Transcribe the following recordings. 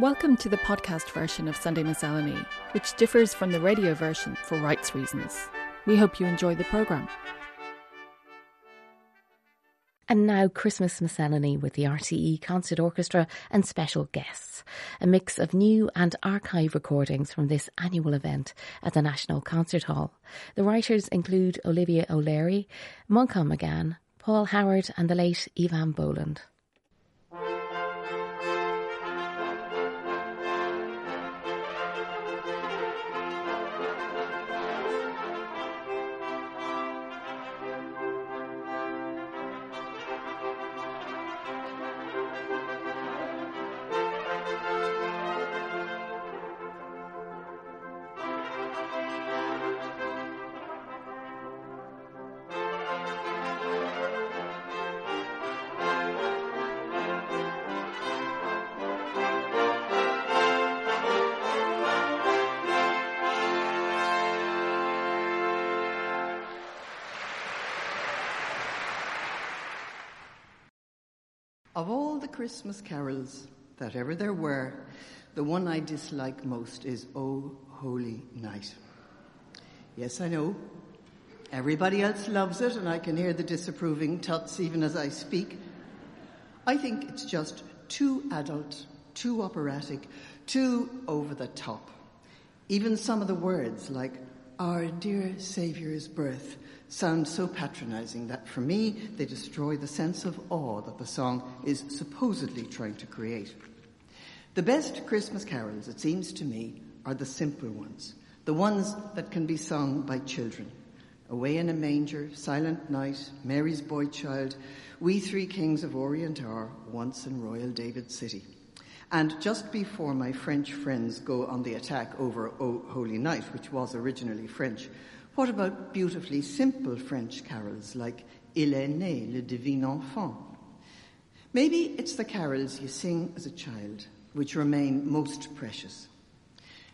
Welcome to the podcast version of Sunday Miscellany, which differs from the radio version for rights reasons. We hope you enjoy the programme. And now Christmas Miscellany with the RTE Concert Orchestra and special guests. A mix of new and archive recordings from this annual event at the National Concert Hall. The writers include Olivia O'Leary, Manchán Magan, Paul Howard and the late Eavan Boland. Christmas carols that ever there were, the one I dislike most is O Holy Night. Yes, I know. Everybody else loves it, and I can hear the disapproving tuts even as I speak. I think it's just too adult, too operatic, too over the top. Even some of the words, like our dear Saviour's birth, sounds so patronizing that for me they destroy the sense of awe that the song is supposedly trying to create. The best Christmas carols, it seems to me, are the simple ones, the ones that can be sung by children. Away in a manger, silent night, Mary's boy child, we three kings of Orient are, once in royal David's city. And just before my French friends go on the attack over O Holy Night, which was originally French, what about beautifully simple French carols like Il est né le divin enfant? Maybe it's the carols you sing as a child which remain most precious.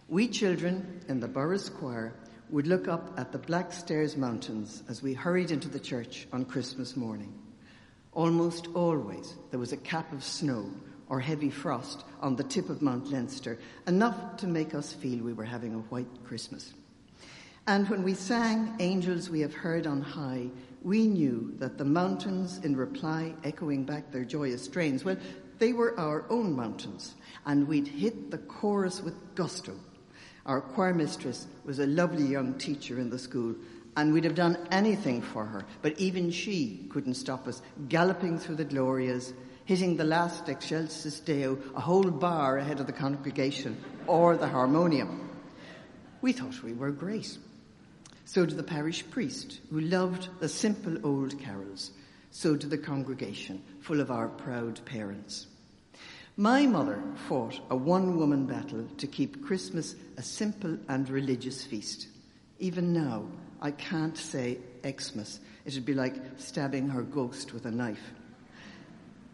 We children in the Borris Choir would look up at the Black Stairs Mountains as we hurried into the church on Christmas morning. Almost always there was a cap of snow or heavy frost on the tip of Mount Leinster, enough to make us feel we were having a white Christmas. And when we sang Angels We Have Heard on High, we knew that the mountains, in reply, echoing back their joyous strains, well, they were our own mountains, and we'd hit the chorus with gusto. Our choir mistress was a lovely young teacher in the school, and we'd have done anything for her, but even she couldn't stop us galloping through the Glorias, hitting the last Excelsis Deo a whole bar ahead of the congregation or the harmonium. We thought we were great. So did the parish priest, who loved the simple old carols. So did the congregation, full of our proud parents. My mother fought a one woman battle to keep Christmas a simple and religious feast. Even now, I can't say Xmas. It'd be like stabbing her ghost with a knife.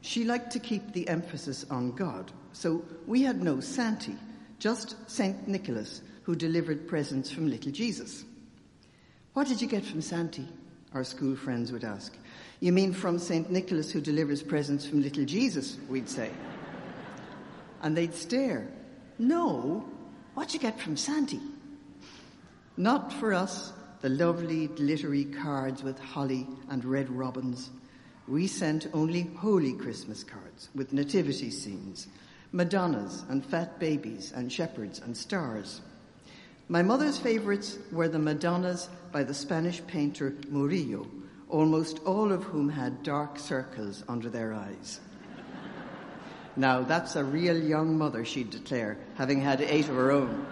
She liked to keep the emphasis on God, so we had no Santi, just St. Nicholas, who delivered presents from little Jesus. What did you get from Santi? Our school friends would ask. You mean from St. Nicholas who delivers presents from little Jesus, we'd say. And they'd stare. No, what'd you get from Santi? Not for us, the lovely glittery cards with holly and red robins. We sent only holy Christmas cards with nativity scenes, Madonnas and fat babies and shepherds and stars. My mother's favourites were the Madonnas by the Spanish painter Murillo, almost all of whom had dark circles under their eyes. now, that's a real young mother, she'd declare, having had eight of her own.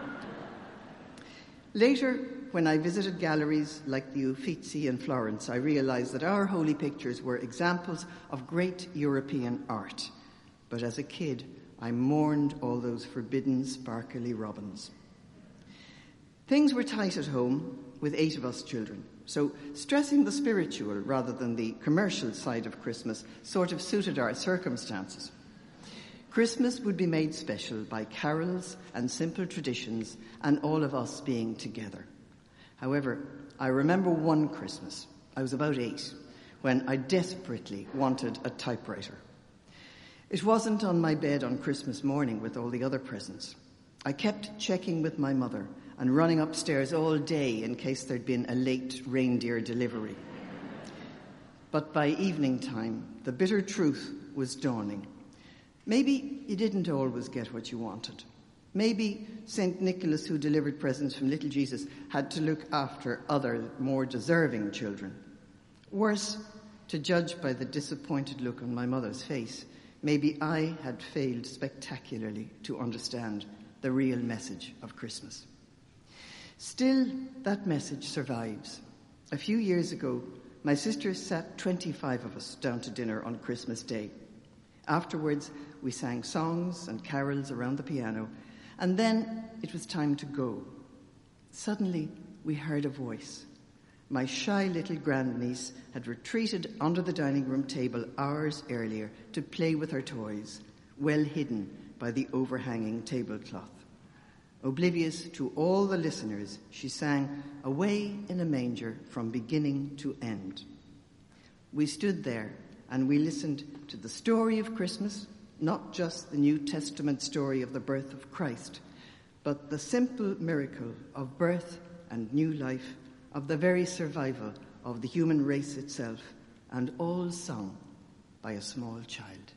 Later, when I visited galleries like the Uffizi in Florence, I realized that our holy pictures were examples of great European art. But as a kid, I mourned all those forbidden, sparkly robins. Things were tight at home with eight of us children, so stressing the spiritual rather than the commercial side of Christmas sort of suited our circumstances. Christmas would be made special by carols and simple traditions and all of us being together. However, I remember one Christmas, I was about eight, when I desperately wanted a typewriter. It wasn't on my bed on Christmas morning with all the other presents. I kept checking with my mother and running upstairs all day in case there'd been a late reindeer delivery. But by evening time, the bitter truth was dawning. Maybe you didn't always get what you wanted. Maybe St. Nicholas, who delivered presents from little Jesus, had to look after other, more deserving children. Worse, to judge by the disappointed look on my mother's face, maybe I had failed spectacularly to understand the real message of Christmas. Still, that message survives. A few years ago, my sister sat 25 of us down to dinner on Christmas Day. Afterwards, we sang songs and carols around the piano, and then it was time to go. Suddenly, we heard a voice. My shy little grandniece had retreated under the dining room table hours earlier to play with her toys, well hidden by the overhanging tablecloth. Oblivious to all the listeners, she sang Away in a Manger from beginning to end. We stood there and we listened to the story of Christmas, not just the New Testament story of the birth of Christ, but the simple miracle of birth and new life, of the very survival of the human race itself, and all sung by a small child.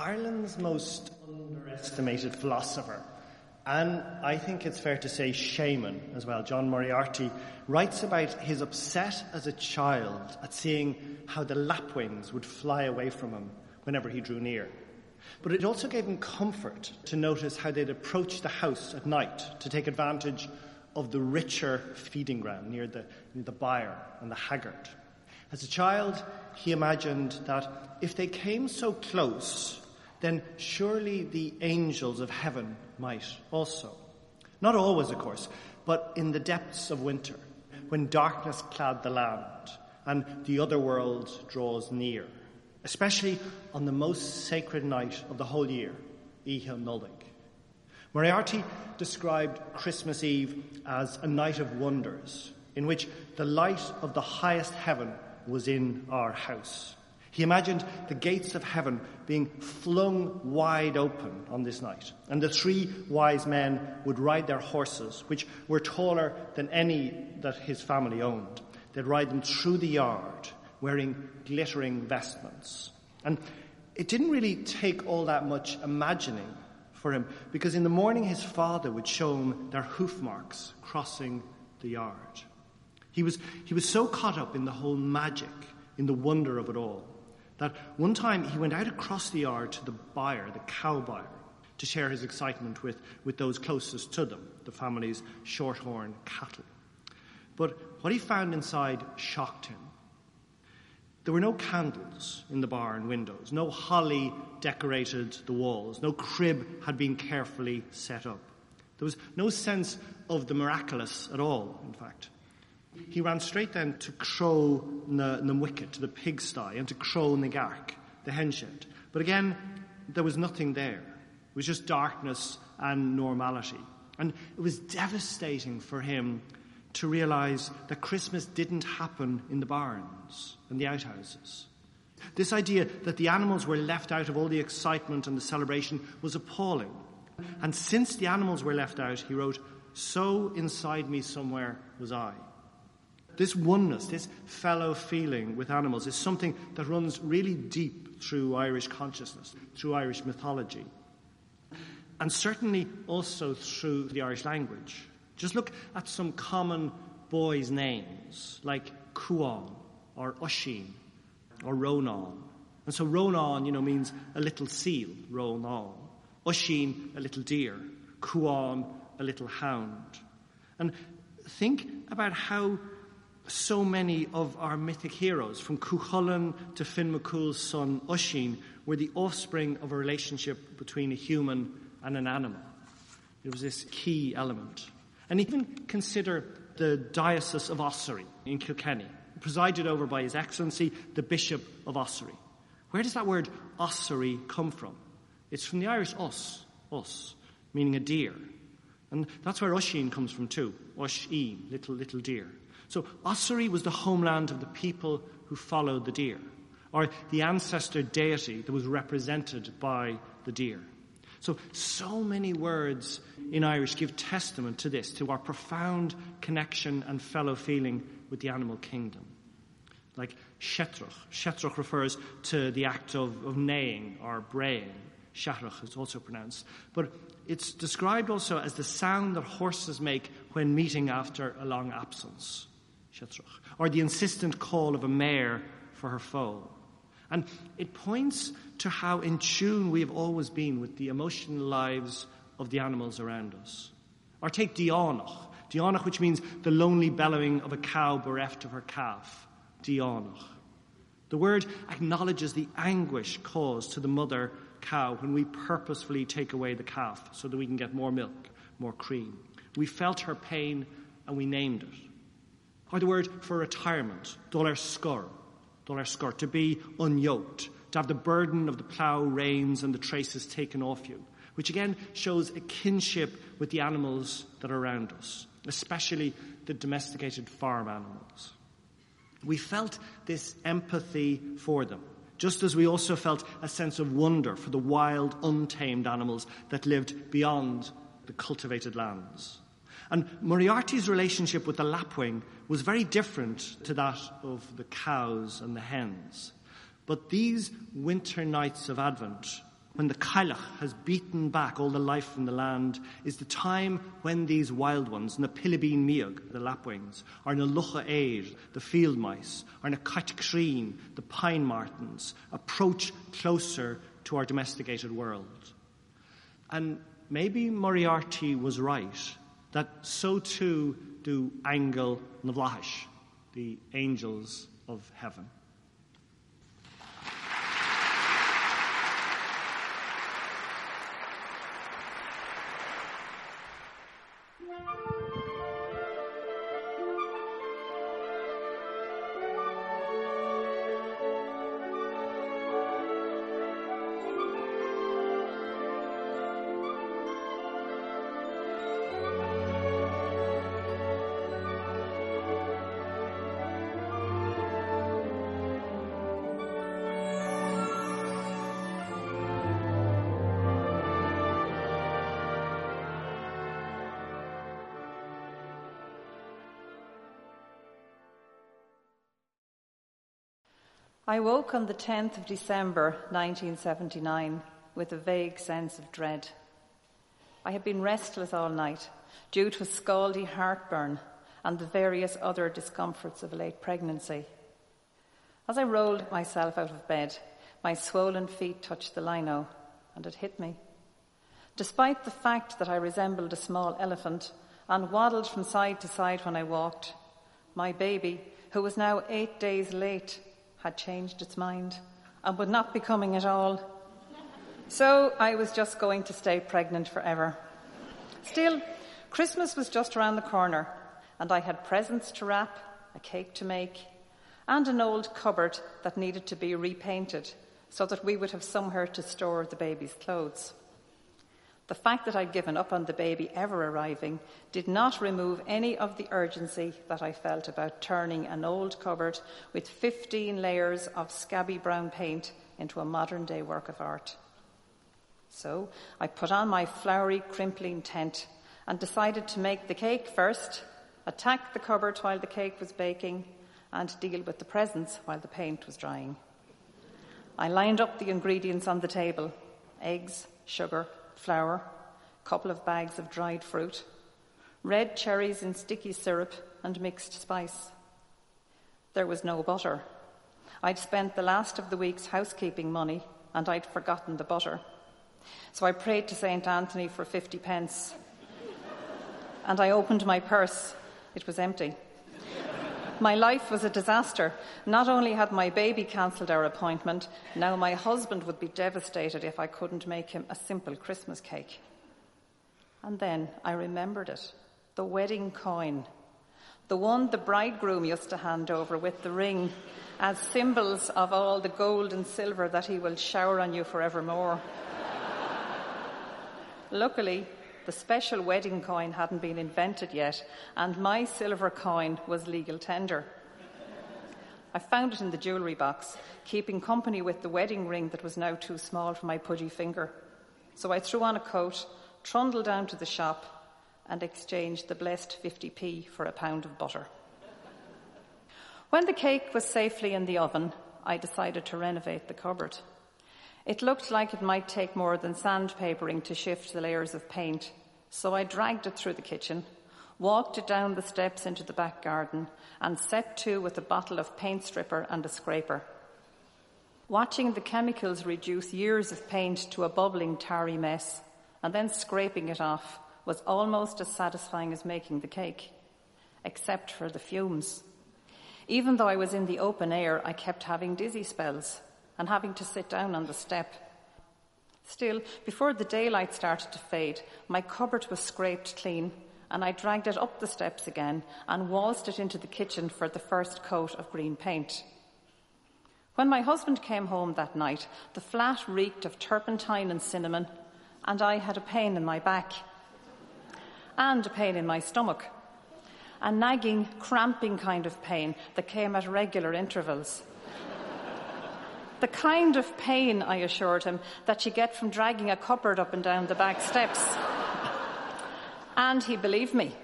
Ireland's most underestimated philosopher, and I think it's fair to say shaman as well, John Moriarty, writes about his upset as a child at seeing how the lapwings would fly away from him whenever he drew near. But it also gave him comfort to notice how they'd approach the house at night to take advantage of the richer feeding ground near the, near the byre and the haggard. As a child, he imagined that if they came so close, then surely the angels of heaven might also. Not always, of course, but in the depths of winter, when darkness clad the land and the other world draws near, especially on the most sacred night of the whole year, Oíche Nollag. Moriarty described Christmas Eve as a night of wonders, in which the light of the highest heaven was in our house. He imagined the gates of heaven being flung wide open on this night, and the three wise men would ride their horses, which were taller than any that his family owned. They'd ride them through the yard, wearing glittering vestments. And it didn't really take all that much imagining for him, because in the morning his father would show him their hoof marks crossing the yard. He was, he was so caught up in the whole magic, in the wonder of it all, that one time he went out across the yard to the buyer, the cow buyer, to share his excitement with, with those closest to them, the family's shorthorn cattle. But what he found inside shocked him. There were no candles in the barn windows, no holly decorated the walls, no crib had been carefully set up. There was no sense of the miraculous at all, in fact. He ran straight then to Crow na Wicket, to the pigsty, and to Crow na Gark, the henshed. But again, there was nothing there. It was just darkness and normality. And it was devastating for him to realize that Christmas didn't happen in the barns and the outhouses. This idea that the animals were left out of all the excitement and the celebration was appalling. And since the animals were left out, he wrote, so inside me somewhere was I. This oneness, this fellow feeling with animals is something that runs really deep through Irish consciousness, through Irish mythology, and certainly also through the Irish language. Just look at some common boys' names like Cuan or Oisin or Ronan. And so Ronan, you know, means a little seal, Ronan. Oisín, a little deer, Cuan, a little hound. And think about how so many of our mythic heroes, from Cuchulainn to Finn McCool's son Oisín, were the offspring of a relationship between a human and an animal. It was this key element. And even consider the Diocese of Ossory in Kilkenny, presided over by His Excellency, the Bishop of Ossory. Where does that word ossory come from? It's from the Irish os, us, meaning a deer. And that's where Oisín comes from too. Oisín, little, little deer. So Ossory was the homeland of the people who followed the deer, or the ancestor deity that was represented by the deer. So, so many words in Irish give testament to this, to our profound connection and fellow feeling with the animal kingdom. Like shetrach. Shetrach refers to the act of, of neighing or braying. Shatrach is also pronounced. But it's described also as the sound that horses make when meeting after a long absence or the insistent call of a mare for her foal. And it points to how in tune we have always been with the emotional lives of the animals around us. Or take Dianach, Dianach, which means the lonely bellowing of a cow bereft of her calf. Dianach. The word acknowledges the anguish caused to the mother cow when we purposefully take away the calf so that we can get more milk, more cream. We felt her pain and we named it. Or the word for retirement, dolar skor, dolar skor, to be unyoked, to have the burden of the plough, reins, and the traces taken off you, which again shows a kinship with the animals that are around us, especially the domesticated farm animals. We felt this empathy for them, just as we also felt a sense of wonder for the wild, untamed animals that lived beyond the cultivated lands. And Moriarty's relationship with the lapwing was very different to that of the cows and the hens. But these winter nights of Advent, when the Cailleach has beaten back all the life from the land, is the time when these wild ones, the Pilibine Miag, the lapwings, or na Lucha Eir, the field mice, or na Caitcreen, the pine martens, approach closer to our domesticated world. And maybe Moriarty was right that so too do Angel Navlahish, the angels of heaven. I woke on the 10th of December 1979 with a vague sense of dread. I had been restless all night due to a scaldy heartburn and the various other discomforts of a late pregnancy. As I rolled myself out of bed, my swollen feet touched the lino and it hit me. Despite the fact that I resembled a small elephant and waddled from side to side when I walked, my baby, who was now eight days late, had changed its mind and would not be coming at all. So I was just going to stay pregnant forever. Still, Christmas was just around the corner, and I had presents to wrap, a cake to make, and an old cupboard that needed to be repainted so that we would have somewhere to store the baby's clothes. The fact that I'd given up on the baby ever arriving did not remove any of the urgency that I felt about turning an old cupboard with 15 layers of scabby brown paint into a modern day work of art. So I put on my flowery, crimplene tent and decided to make the cake first, attack the cupboard while the cake was baking, and deal with the presents while the paint was drying. I lined up the ingredients on the table eggs, sugar, flour, a couple of bags of dried fruit, red cherries in sticky syrup, and mixed spice. There was no butter. I'd spent the last of the week's housekeeping money and I'd forgotten the butter. So I prayed to St. Anthony for 50 pence. And I opened my purse. It was empty. My life was a disaster. Not only had my baby cancelled our appointment, now my husband would be devastated if I couldn't make him a simple Christmas cake. And then I remembered it the wedding coin, the one the bridegroom used to hand over with the ring as symbols of all the gold and silver that he will shower on you forevermore. Luckily, the special wedding coin hadn't been invented yet, and my silver coin was legal tender. I found it in the jewellery box, keeping company with the wedding ring that was now too small for my pudgy finger. So I threw on a coat, trundled down to the shop, and exchanged the blessed 50p for a pound of butter. When the cake was safely in the oven, I decided to renovate the cupboard. It looked like it might take more than sandpapering to shift the layers of paint, so I dragged it through the kitchen, walked it down the steps into the back garden, and set to with a bottle of paint stripper and a scraper. Watching the chemicals reduce years of paint to a bubbling tarry mess and then scraping it off was almost as satisfying as making the cake, except for the fumes. Even though I was in the open air, I kept having dizzy spells and having to sit down on the step. Still, before the daylight started to fade, my cupboard was scraped clean, and I dragged it up the steps again and waltzed it into the kitchen for the first coat of green paint. When my husband came home that night, the flat reeked of turpentine and cinnamon, and I had a pain in my back and a pain in my stomach. A nagging, cramping kind of pain that came at regular intervals. The kind of pain, I assured him, that you get from dragging a cupboard up and down the back steps. And he believed me.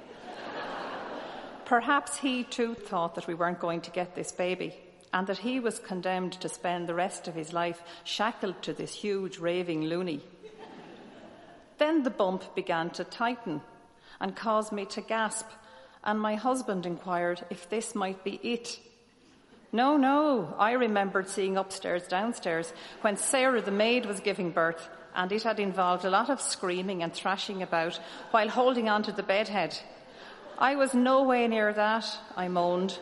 Perhaps he too thought that we weren't going to get this baby and that he was condemned to spend the rest of his life shackled to this huge raving loony. Then the bump began to tighten and cause me to gasp, and my husband inquired if this might be it. No, no, I remembered seeing upstairs, downstairs, when Sarah the maid was giving birth, and it had involved a lot of screaming and thrashing about while holding on to the bedhead. I was no way near that, I moaned.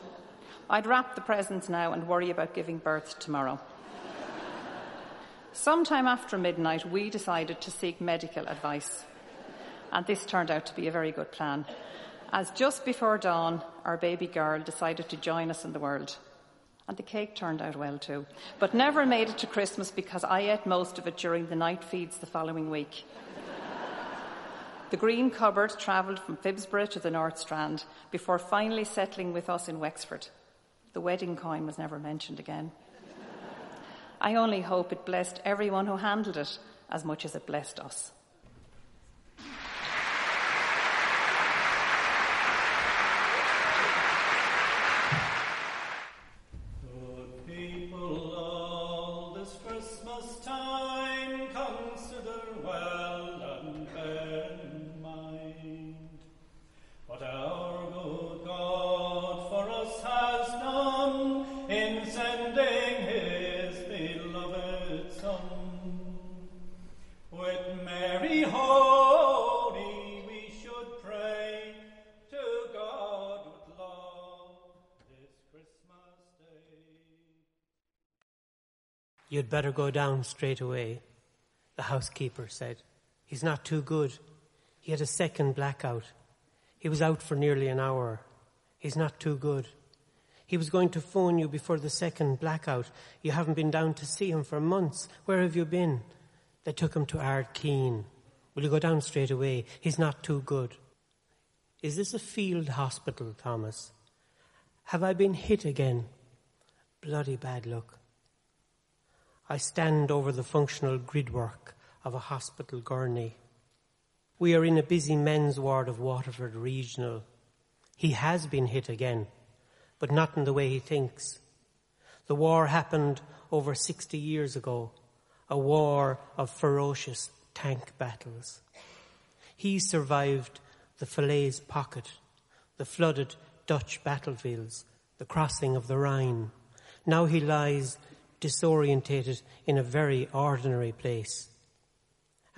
I'd wrap the presents now and worry about giving birth tomorrow. Sometime after midnight, we decided to seek medical advice and this turned out to be a very good plan. As just before dawn, our baby girl decided to join us in the world. And the cake turned out well too, but never made it to Christmas because I ate most of it during the night feeds the following week. the green cupboard travelled from Phibsborough to the North Strand before finally settling with us in Wexford. The wedding coin was never mentioned again. I only hope it blessed everyone who handled it as much as it blessed us. You'd better go down straight away, the housekeeper said. He's not too good. He had a second blackout. He was out for nearly an hour. He's not too good. He was going to phone you before the second blackout. You haven't been down to see him for months. Where have you been? They took him to Ardkeen. Will you go down straight away? He's not too good. Is this a field hospital, Thomas? Have I been hit again? Bloody bad luck. I stand over the functional gridwork of a hospital gurney. We are in a busy men's ward of Waterford Regional. He has been hit again, but not in the way he thinks. The war happened over 60 years ago, a war of ferocious tank battles. He survived the Falaise pocket, the flooded Dutch battlefields, the crossing of the Rhine. Now he lies disorientated in a very ordinary place.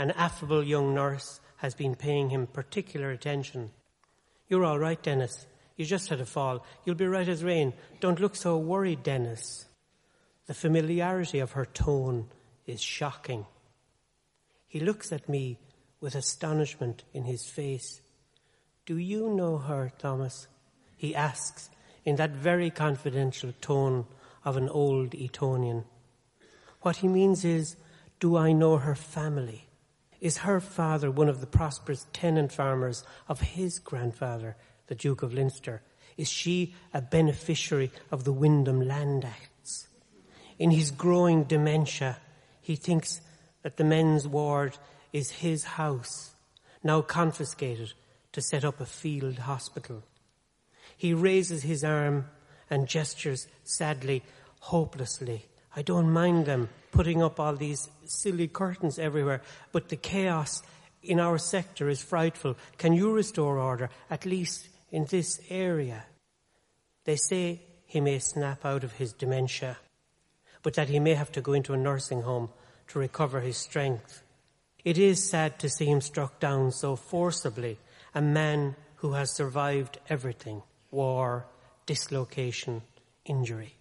An affable young nurse has been paying him particular attention. You're all right, Dennis. You just had a fall. You'll be right as rain. Don't look so worried, Dennis. The familiarity of her tone is shocking. He looks at me with astonishment in his face. Do you know her, Thomas? He asks in that very confidential tone of an old Etonian. What he means is, do I know her family? Is her father one of the prosperous tenant farmers of his grandfather, the Duke of Leinster? Is she a beneficiary of the Wyndham Land Acts? In his growing dementia, he thinks that the men's ward is his house, now confiscated to set up a field hospital. He raises his arm and gestures sadly, hopelessly. I don't mind them putting up all these silly curtains everywhere, but the chaos in our sector is frightful. Can you restore order, at least in this area? They say he may snap out of his dementia, but that he may have to go into a nursing home to recover his strength. It is sad to see him struck down so forcibly, a man who has survived everything war, dislocation, injury.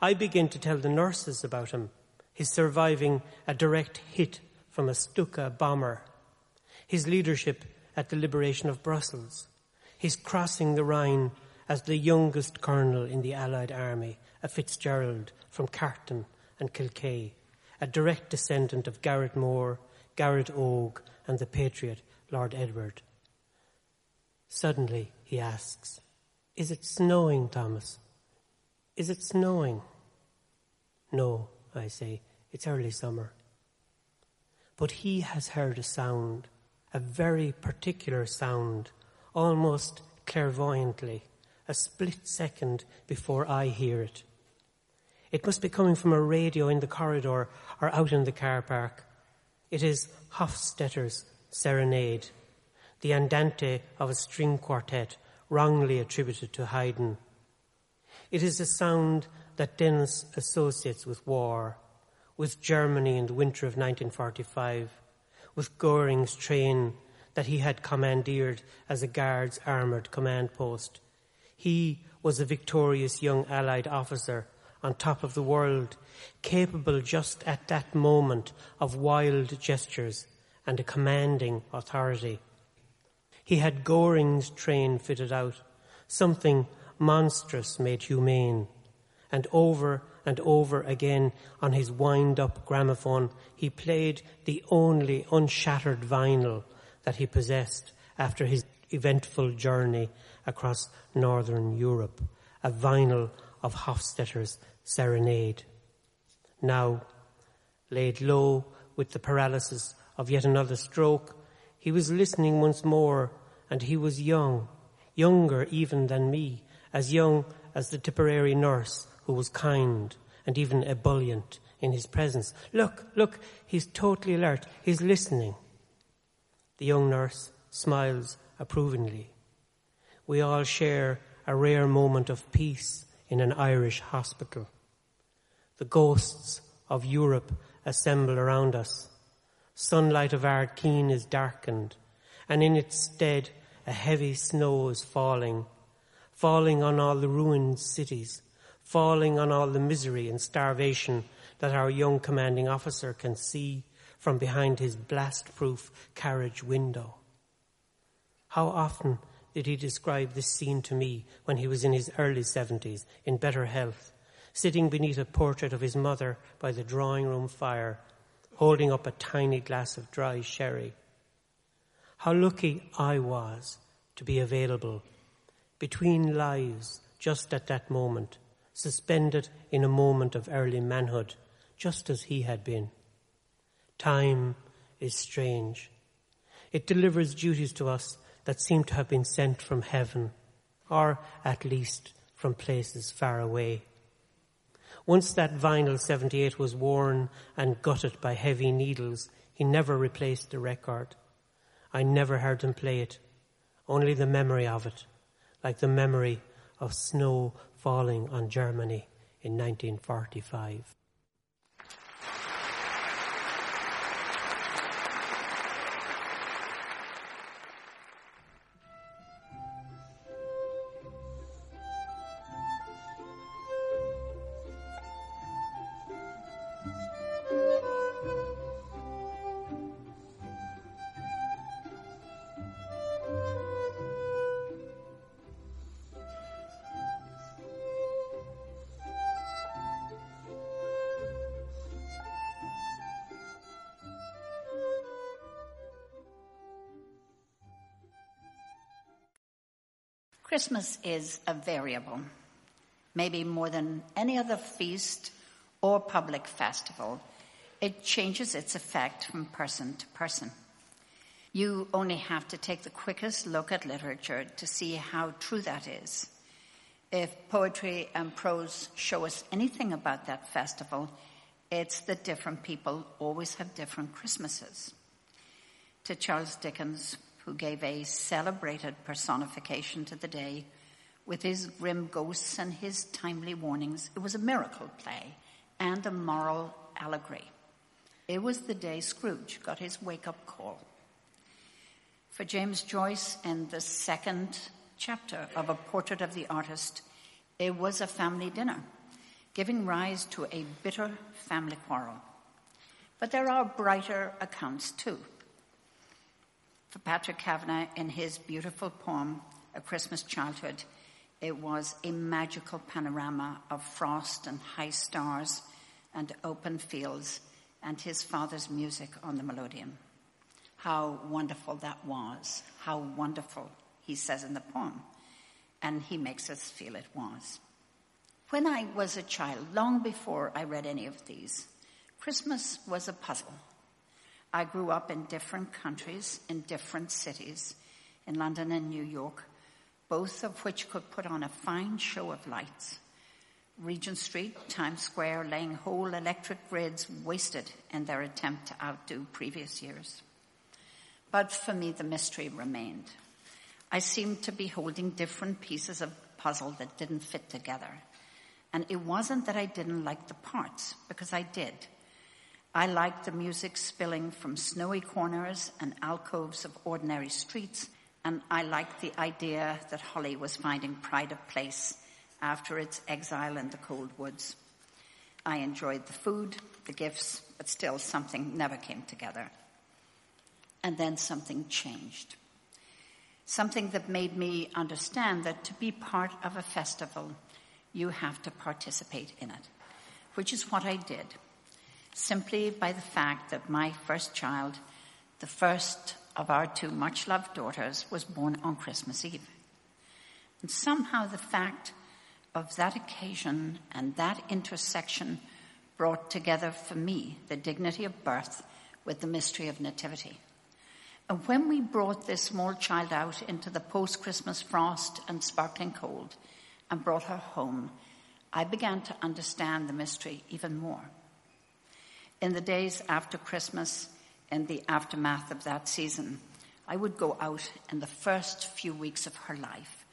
I begin to tell the nurses about him, his surviving a direct hit from a Stuka bomber, his leadership at the liberation of Brussels, his crossing the Rhine as the youngest colonel in the Allied army, a Fitzgerald from Carton and Kilkea, a direct descendant of Garrett Moore, Garrett Oge, and the patriot Lord Edward. Suddenly, he asks, Is it snowing, Thomas? Is it snowing? No, I say, it's early summer. But he has heard a sound, a very particular sound, almost clairvoyantly, a split second before I hear it. It must be coming from a radio in the corridor or out in the car park. It is Hofstetter's Serenade the andante of a string quartet wrongly attributed to Haydn. It is a sound that Dennis associates with war, with Germany in the winter of 1945, with Goring's train that he had commandeered as a guard's armoured command post. He was a victorious young Allied officer on top of the world, capable just at that moment of wild gestures and a commanding authority. He had Goring's train fitted out, something monstrous made humane. And over and over again on his wind up gramophone, he played the only unshattered vinyl that he possessed after his eventful journey across northern Europe, a vinyl of Hofstetter's Serenade. Now, laid low with the paralysis of yet another stroke, he was listening once more, and he was young, younger even than me, as young as the Tipperary nurse who was kind and even ebullient in his presence. Look, look, he's totally alert. He's listening. The young nurse smiles approvingly. We all share a rare moment of peace in an Irish hospital. The ghosts of Europe assemble around us sunlight of Ardkeen is darkened, and in its stead a heavy snow is falling, falling on all the ruined cities, falling on all the misery and starvation that our young commanding officer can see from behind his blast-proof carriage window. How often did he describe this scene to me when he was in his early seventies, in better health, sitting beneath a portrait of his mother by the drawing room fire holding up a tiny glass of dry sherry. How lucky I was to be available between lives just at that moment, suspended in a moment of early manhood, just as he had been. Time is strange. It delivers duties to us that seem to have been sent from heaven, or at least from places far away. Once that vinyl 78 was worn and gutted by heavy needles, he never replaced the record. I never heard him play it, only the memory of it, like the memory of snow falling on Germany in 1945. Christmas is a variable, maybe more than any other feast or public festival. It changes its effect from person to person. You only have to take the quickest look at literature to see how true that is. If poetry and prose show us anything about that festival, it's that different people always have different Christmases. To Charles Dickens, who gave a celebrated personification to the day with his grim ghosts and his timely warnings, it was a miracle play and a moral allegory. It was the day Scrooge got his wake up call. For James Joyce, in the second chapter of A Portrait of the Artist, it was a family dinner, giving rise to a bitter family quarrel. But there are brighter accounts too. For Patrick Kavanagh, in his beautiful poem, A Christmas Childhood, it was a magical panorama of frost and high stars and open fields and his father's music on the melodeon how wonderful that was, how wonderful, he says in the poem. And he makes us feel it was. When I was a child, long before I read any of these, Christmas was a puzzle. I grew up in different countries, in different cities, in London and New York, both of which could put on a fine show of lights. Regent Street, Times Square laying whole electric grids wasted in their attempt to outdo previous years. But for me, the mystery remained. I seemed to be holding different pieces of puzzle that didn't fit together. And it wasn't that I didn't like the parts, because I did. I liked the music spilling from snowy corners and alcoves of ordinary streets, and I liked the idea that Holly was finding pride of place after its exile in the cold woods. I enjoyed the food, the gifts, but still something never came together and then something changed. Something that made me understand that to be part of a festival, you have to participate in it, which is what I did, simply by the fact that my first child, the first of our two much loved daughters, was born on Christmas Eve. And somehow the fact of that occasion and that intersection brought together for me the dignity of birth with the mystery of nativity. And when we brought this small child out into the post Christmas frost and sparkling cold and brought her home, I began to understand the mystery even more. In the days after Christmas, in the aftermath of that season, I would go out in the first few weeks of her life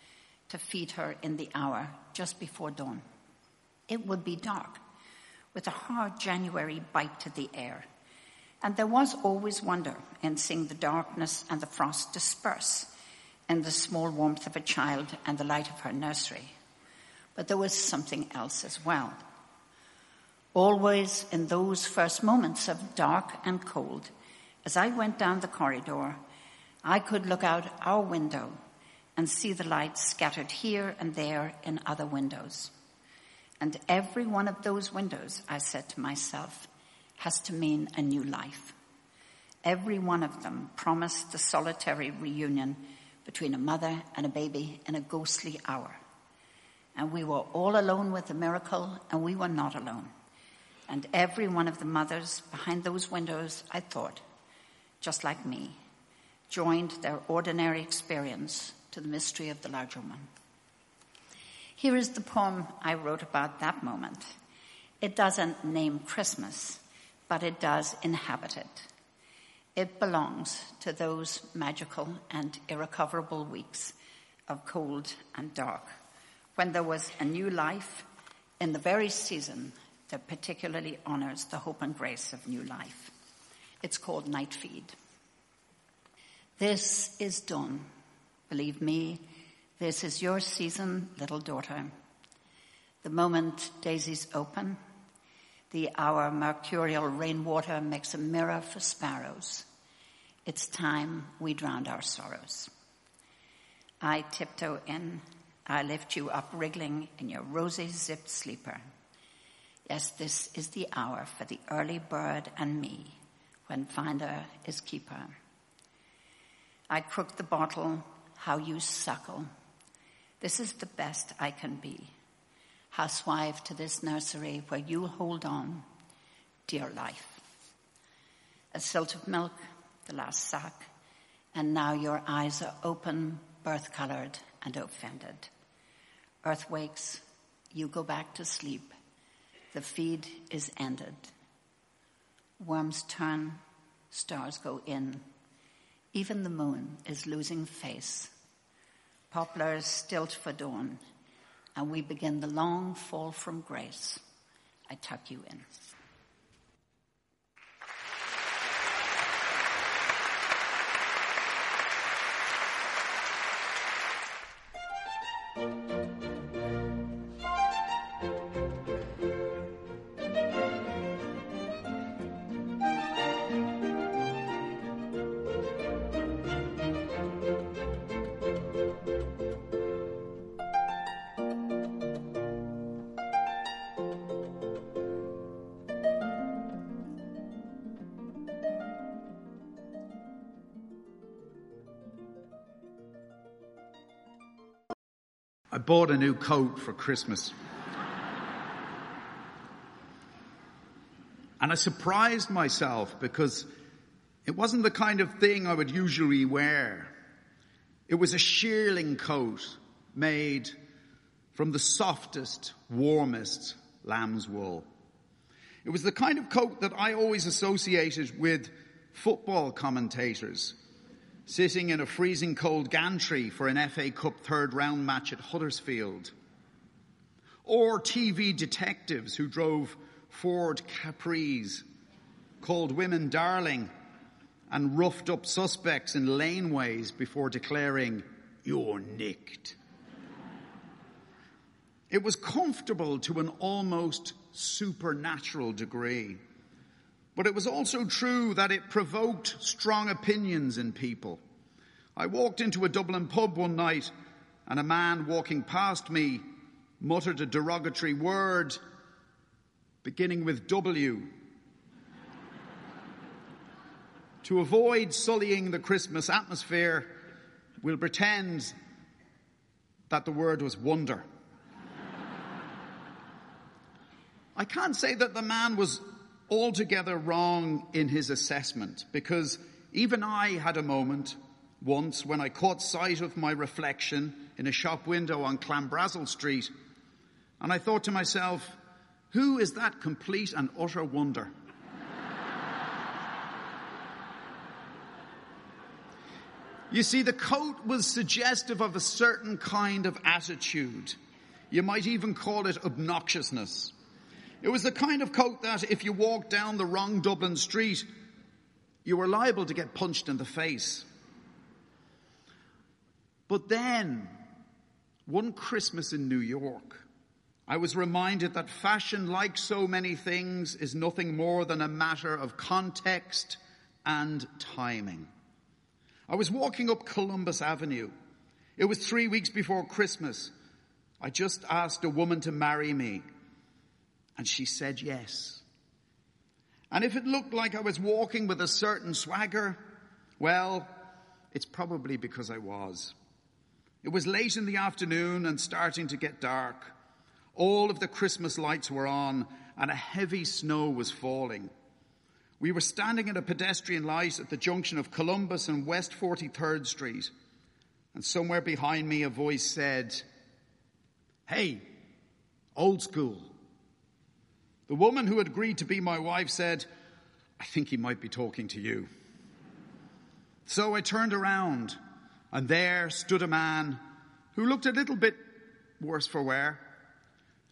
to feed her in the hour just before dawn. It would be dark, with a hard January bite to the air and there was always wonder in seeing the darkness and the frost disperse in the small warmth of a child and the light of her nursery. But there was something else as well. Always in those first moments of dark and cold, as I went down the corridor, I could look out our window and see the lights scattered here and there in other windows. And every one of those windows, I said to myself, has to mean a new life. Every one of them promised the solitary reunion between a mother and a baby in a ghostly hour. And we were all alone with the miracle, and we were not alone. And every one of the mothers behind those windows, I thought, just like me, joined their ordinary experience to the mystery of the larger one. Here is the poem I wrote about that moment. It doesn't name Christmas, but it does inhabit it. It belongs to those magical and irrecoverable weeks of cold and dark when there was a new life in the very season that particularly honors the hope and grace of new life. It's called Night Feed. This is done. Believe me, this is your season, little daughter. The moment daisies open, the hour mercurial rainwater makes a mirror for sparrows. It's time we drowned our sorrows. I tiptoe in, I lift you up wriggling in your rosy zipped sleeper. Yes, this is the hour for the early bird and me when finder is keeper. I crook the bottle, how you suckle. This is the best I can be. Housewife to this nursery where you'll hold on, dear life. A silt of milk, the last sack, and now your eyes are open, birth colored, and offended. Earth wakes, you go back to sleep. The feed is ended. Worms turn, stars go in. Even the moon is losing face. Poplars stilt for dawn, and we begin the long fall from grace. I tuck you in. I bought a new coat for Christmas. and I surprised myself because it wasn't the kind of thing I would usually wear. It was a shearling coat made from the softest, warmest lamb's wool. It was the kind of coat that I always associated with football commentators sitting in a freezing cold gantry for an FA Cup third round match at Huddersfield. Or TV detectives who drove Ford Capris, called women darling, and roughed up suspects in laneways before declaring, You're nicked. It was comfortable to an almost supernatural degree. But it was also true that it provoked strong opinions in people. I walked into a Dublin pub one night and a man walking past me muttered a derogatory word beginning with W. to avoid sullying the Christmas atmosphere, we'll pretend that the word was wonder. I can't say that the man was altogether wrong in his assessment because even I had a moment once when I caught sight of my reflection in a shop window on Clanbrassil Street and I thought to myself, who is that complete and utter wonder? You see, the coat was suggestive of a certain kind of attitude. You might even call it obnoxiousness. It was the kind of coat that if you walked down the wrong Dublin street, you were liable to get punched in the face. But then, one Christmas in New York, I was reminded that fashion, like so many things, is nothing more than a matter of context and timing. I was walking up Columbus Avenue. It was three weeks before Christmas. I just asked a woman to marry me and she said yes. And if it looked like I was walking with a certain swagger, well, it's probably because I was. It was late in the afternoon and starting to get dark. All of the Christmas lights were on and a heavy snow was falling. We were standing at a pedestrian light at the junction of Columbus and West 43rd Street. And somewhere behind me, a voice said, Hey, old school. The woman who had agreed to be my wife said, I think he might be talking to you. So I turned around, and there stood a man who looked a little bit worse for wear,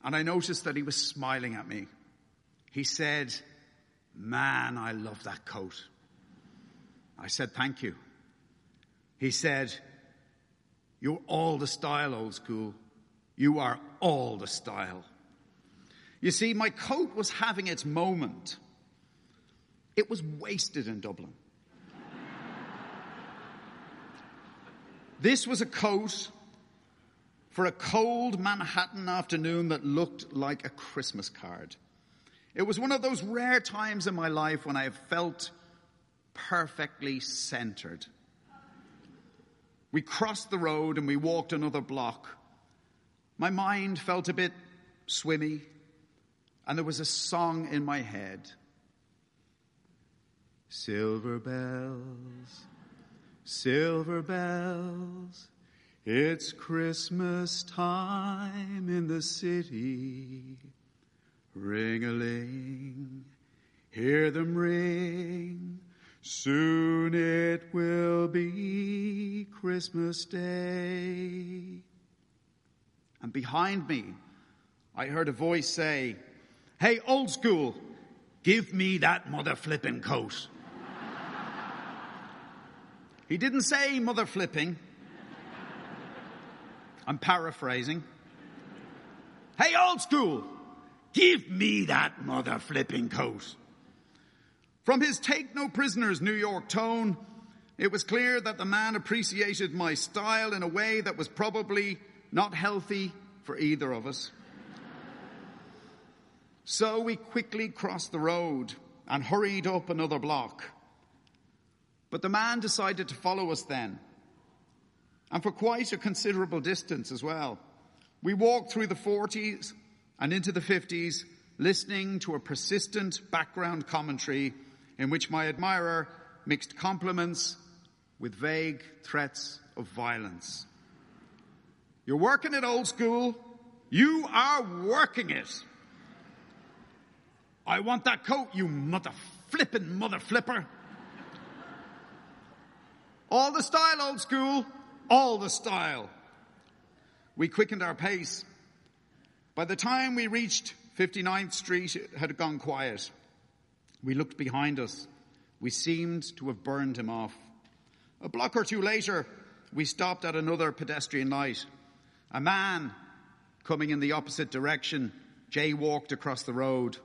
and I noticed that he was smiling at me. He said, Man, I love that coat. I said, Thank you. He said, You're all the style, old school. You are all the style. You see, my coat was having its moment. It was wasted in Dublin. this was a coat for a cold Manhattan afternoon that looked like a Christmas card. It was one of those rare times in my life when I felt perfectly centered. We crossed the road and we walked another block My mind felt a bit swimmy, and there was a song in my head. Silver bells, silver bells, it's Christmas time in the city. Ring a ling, hear them ring. Soon it will be Christmas Day. And behind me, I heard a voice say, Hey, old school, give me that mother flipping coat. he didn't say mother flipping. I'm paraphrasing. Hey, old school, give me that mother flipping coat. From his take no prisoners New York tone, it was clear that the man appreciated my style in a way that was probably not healthy for either of us. So we quickly crossed the road and hurried up another block. But the man decided to follow us then, and for quite a considerable distance as well. We walked through the 40s and into the 50s, listening to a persistent background commentary in which my admirer mixed compliments with vague threats of violence. You're working it old school. You are working it. I want that coat, you mother flippin' mother flipper. All the style, old school. All the style. We quickened our pace. By the time we reached 59th Street, it had gone quiet. We looked behind us. We seemed to have burned him off. A block or two later, we stopped at another pedestrian light. A man coming in the opposite direction jaywalked across the road.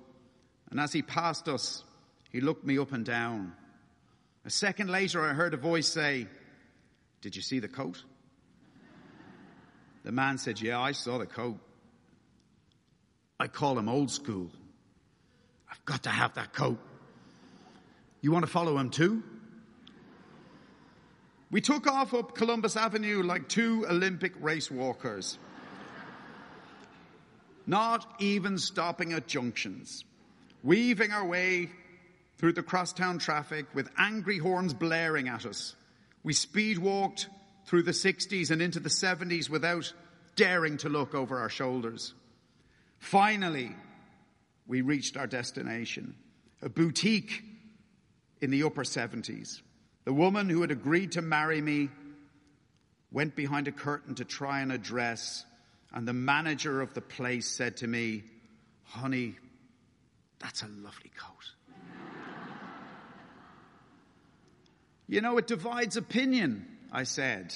And as he passed us, he looked me up and down. A second later, I heard a voice say, Did you see the coat? The man said, Yeah, I saw the coat. I call him old school. I've got to have that coat. You want to follow him too? We took off up Columbus Avenue like two Olympic race walkers. Not even stopping at junctions. Weaving our way through the crosstown traffic with angry horns blaring at us. We speed walked through the 60s and into the 70s without daring to look over our shoulders. Finally, we reached our destination, a boutique in the upper 70s. The woman who had agreed to marry me went behind a curtain to try and address, and the manager of the place said to me, Honey, that's a lovely coat. you know, it divides opinion, I said.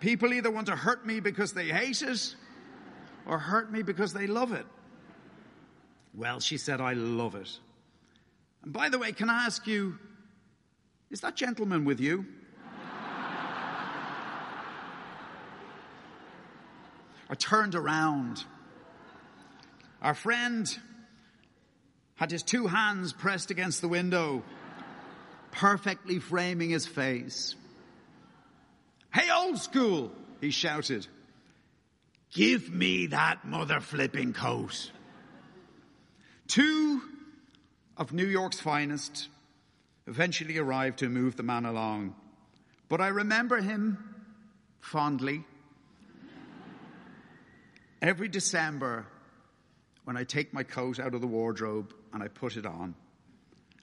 People either want to hurt me because they hate it or hurt me because they love it. Well, she said, I love it. And by the way, can I ask you, is that gentleman with you? I turned around. Our friend had his two hands pressed against the window, perfectly framing his face. Hey, old school, he shouted. Give me that mother flipping coat. Two of New York's finest eventually arrived to move the man along. But I remember him fondly. Every December, when I take my coat out of the wardrobe and I put it on,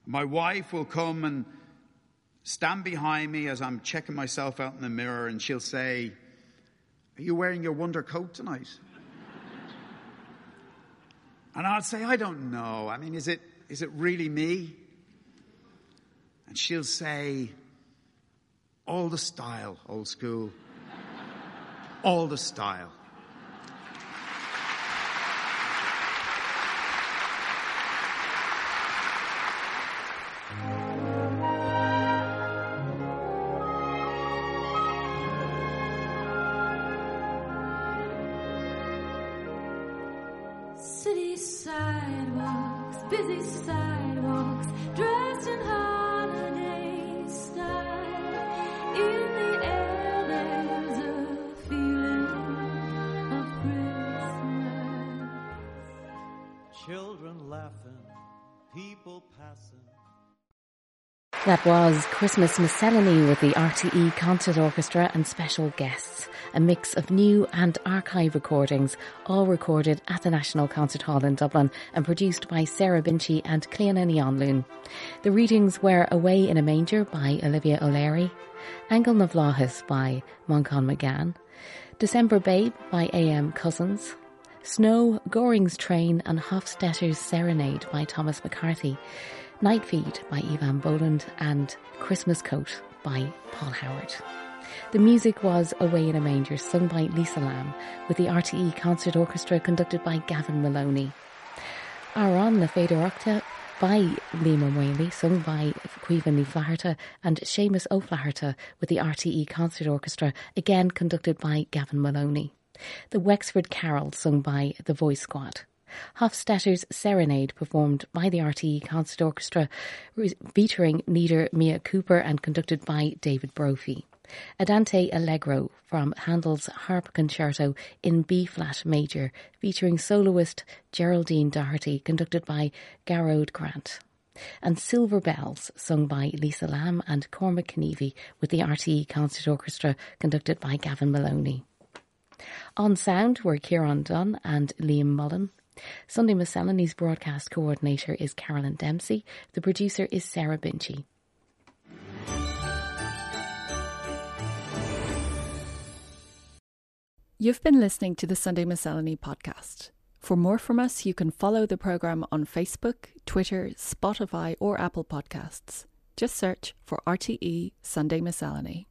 my wife will come and stand behind me as I'm checking myself out in the mirror and she'll say, Are you wearing your wonder coat tonight? and I'll say, I don't know. I mean, is it, is it really me? And she'll say, All the style, old school. All the style. Was Christmas Miscellany with the RTE Concert Orchestra and special guests. A mix of new and archive recordings, all recorded at the National Concert Hall in Dublin and produced by Sarah Binchy and Clíodhna Ní Anluain. The readings were Away in a Manger by Olivia O'Leary, Angle na Vlahas by Manchán Magan, December Babe by A.M. Cousins, Snow, Goring's Train and Hofstetter's Serenade by Thomas McCarthy, Night Feed by Eavan Boland and Christmas Coat by Paul Howard. The music was Away in a Manger, sung by Lisa Lambe, with the RTE Concert Orchestra conducted by Gavin Maloney. Aran Le Féidir Octa by Liam Whaley, sung by Cuivan Flaherty and Seamus O'Flaherty with the RTE Concert Orchestra, again conducted by Gavin Maloney. The Wexford Carol, sung by the Voice Squad. Hofstetter's Serenade, performed by the RTE Concert Orchestra, featuring leader Mia Cooper and conducted by David Brophy. Andante Allegro from Handel's Harp Concerto in B flat major, featuring soloist Geraldine Doherty, conducted by Gearóid Grant. And Silver Bells, sung by Lisa Lambe and Cormac Kenevey, with the RTE Concert Orchestra, conducted by Gavin Maloney. On sound were Kieran Dunn and Liam Mullen. Sunday Miscellany's broadcast coordinator is Carolyn Dempsey. The producer is Sarah Binchy. You've been listening to the Sunday Miscellany podcast. For more from us, you can follow the programme on Facebook, Twitter, Spotify, or Apple Podcasts. Just search for RTE Sunday Miscellany.